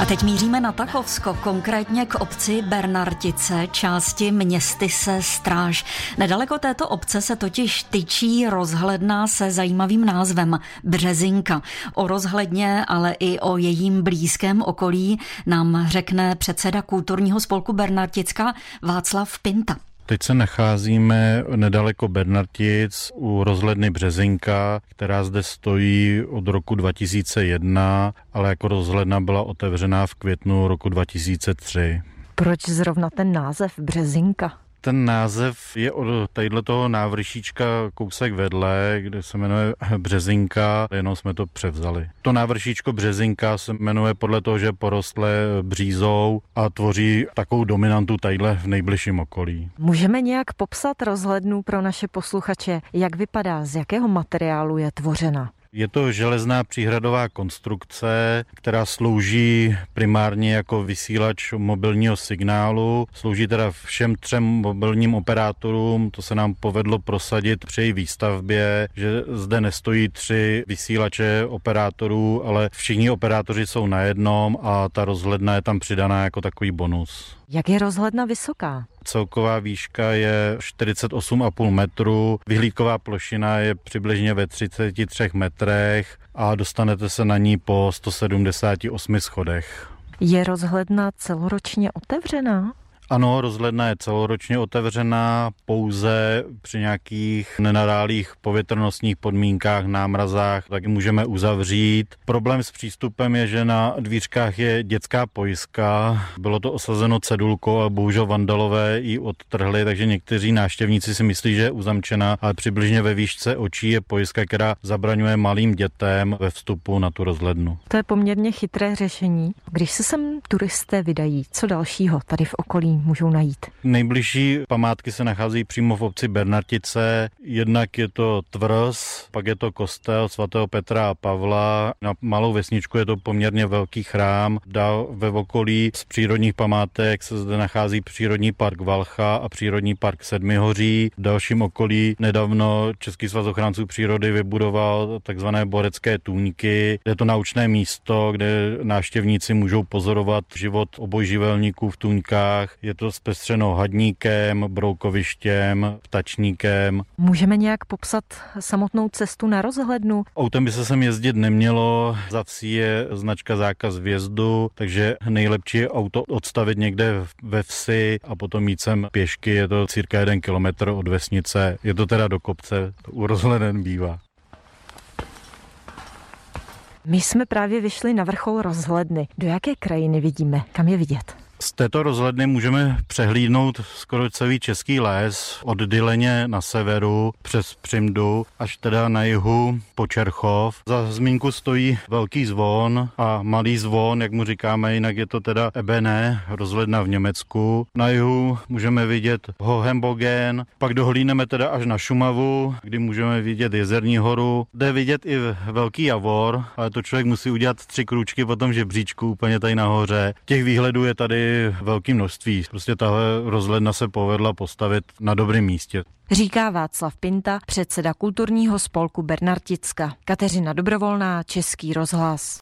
A teď míříme na Tachovsko, konkrétně k obci Bernartice, části městy se Stráž. Nedaleko této obce se totiž tyčí rozhledna se zajímavým názvem Březinka. O rozhledně, ale i o jejím blízkém okolí nám řekne předseda kulturního spolku Bernarticka Václav Pinta. Teď se nacházíme nedaleko Bernartic u rozhledny Březinka, která zde stojí od roku 2001, ale jako rozhledna byla otevřená v květnu roku 2003. Proč zrovna ten název Březinka? Ten název je od tadyhle toho návršíčka kousek vedle, kde se jmenuje Březinka, jenom jsme to převzali. To návršíčko Březinka se jmenuje podle toho, že porostlé břízou a tvoří takovou dominantu tadyhle v nejbližším okolí. Můžeme nějak popsat rozhlednu pro naše posluchače, jak vypadá, z jakého materiálu je tvořena? Je to železná příhradová konstrukce, která slouží primárně jako vysílač mobilního signálu. Slouží teda všem třem mobilním operátorům. To se nám povedlo prosadit při výstavbě, že zde nestojí tři vysílače operátorů, ale všichni operátoři jsou na jednom a ta rozhledna je tam přidaná jako takový bonus. Jak je rozhledna vysoká? Celková výška je 48,5 metru, vyhlídková plošina je přibližně ve 33 metrech a dostanete se na ní po 178 schodech. Je rozhledna celoročně otevřená? Ano, rozhledna je celoročně otevřená pouze při nějakých nenadálých povětrnostních podmínkách, námrazách, tak můžeme uzavřít. Problém s přístupem je, že na dvířkách je dětská pojistka. Bylo to osazeno cedulkou a bohužel vandalové ji odtrhli, takže někteří návštěvníci si myslí, že je uzamčena, ale přibližně ve výšce očí je pojistka, která zabraňuje malým dětem ve vstupu na tu rozhlednu. To je poměrně chytré řešení. Když se sem turisté vydají, co dalšího tady v okolí můžou najít? Nejbližší památky se nachází přímo v obci Bernartice. Jednak je to tvrz, pak je to kostel svatého Petra a Pavla. Na malou vesničku je to poměrně velký chrám. Dál ve okolí z přírodních památek se zde nachází přírodní park Valcha a přírodní park Sedmihoří. V dalším okolí nedávno Český svaz ochránců přírody vybudoval takzvané borecké tůňky. Je to naučné místo, kde návštěvníci můžou pozorovat život obojživelníků v tůňkách. Je to zpestřeno hadníkem, broukovištěm, ptačníkem. Můžeme nějak popsat samotnou cestu na rozhlednu? Autem by se sem jezdit nemělo, za vsi je značka zákaz vjezdu, takže nejlepší je auto odstavit někde ve vsi a potom jít sem pěšky, je to cirka jeden kilometr od vesnice, je to teda do kopce, u rozhleden bývá. My jsme právě vyšli na vrchol rozhledny. Do jaké krajiny vidíme? Kam je vidět? Z této rozhledny můžeme přehlídnout skoro celý český les, od Dyleně na severu přes Přimdu až teda na jihu po Čerchov. Za zmínku stojí velký zvon a malý zvon, jak mu říkáme, jinak je to teda Ebene, rozhledna v Německu. Na jihu můžeme vidět Hohenbogen, pak dohlíneme teda až na Šumavu, kdy můžeme vidět Jezerní horu. Jde vidět i velký Javor, ale to člověk musí udělat tři krůčky po tom žebříčku úplně tady nahoře. Těch výhledů je velké množství. Prostě tahle rozhledna se povedla postavit na dobrém místě. Říká Václav Pinta, předseda kulturního spolku Bernarticka. Kateřina Dobrovolná, Český rozhlas.